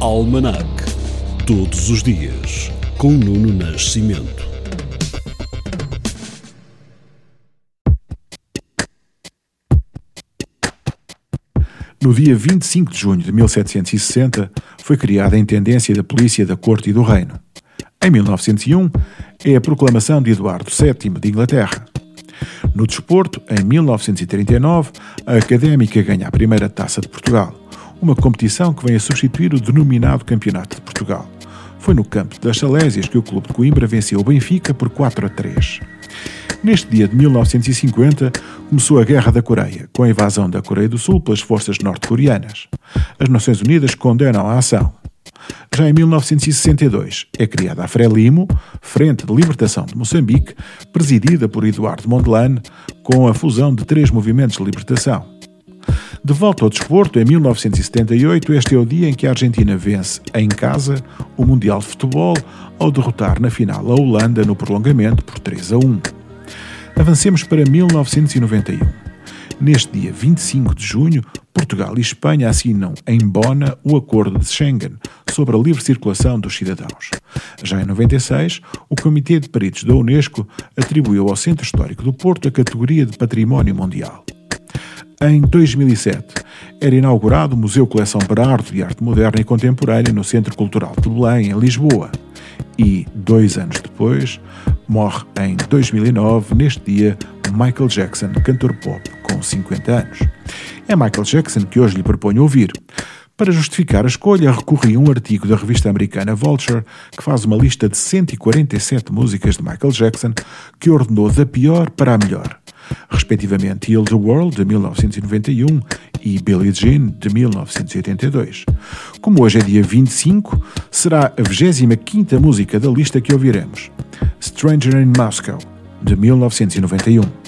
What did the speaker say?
Almanac. Todos os dias, com Nuno Nascimento. No dia 25 de junho de 1760, foi criada a Intendência da Polícia da Corte e do Reino. Em 1901, é a proclamação de Eduardo VII de Inglaterra. No desporto, em 1939, a Académica ganha a primeira Taça de Portugal, uma competição que vem a substituir o denominado Campeonato de Portugal. Foi no campo das Salésias que o clube de Coimbra venceu o Benfica por 4 a 3. Neste dia de 1950, começou a Guerra da Coreia, com a invasão da Coreia do Sul pelas forças norte-coreanas. As Nações Unidas condenam a ação. Já em 1962 é criada a Frelimo, Frente de Libertação de Moçambique, presidida por Eduardo Mondlane, com a fusão de três movimentos de libertação. De volta ao desporto, em 1978, este é o dia em que a Argentina vence em casa o Mundial de Futebol ao derrotar na final a Holanda no prolongamento por 3 a 1. Avancemos para 1991. Neste dia 25 de junho, Portugal e Espanha assinam em Bona o Acordo de Schengen sobre a livre circulação dos cidadãos. Já em 96, o Comitê de Peritos da Unesco atribuiu ao Centro Histórico do Porto a categoria de Património Mundial. Em 2007, era inaugurado o Museu Coleção para Arte e Arte Moderna e Contemporânea no Centro Cultural de Belém, em Lisboa. E, dois anos depois, morre em 2009, neste dia, Michael Jackson, cantor pop com 50 anos. É Michael Jackson que hoje lhe proponho ouvir. Para justificar a escolha, recorri a um artigo da revista americana Vulture, que faz uma lista de 147 músicas de Michael Jackson que ordenou da pior para a melhor respectivamente Heal the World, de 1991, e Billie Jean, de 1982. Como hoje é dia 25, será a 25ª música da lista que ouviremos, Stranger in Moscow, de 1991.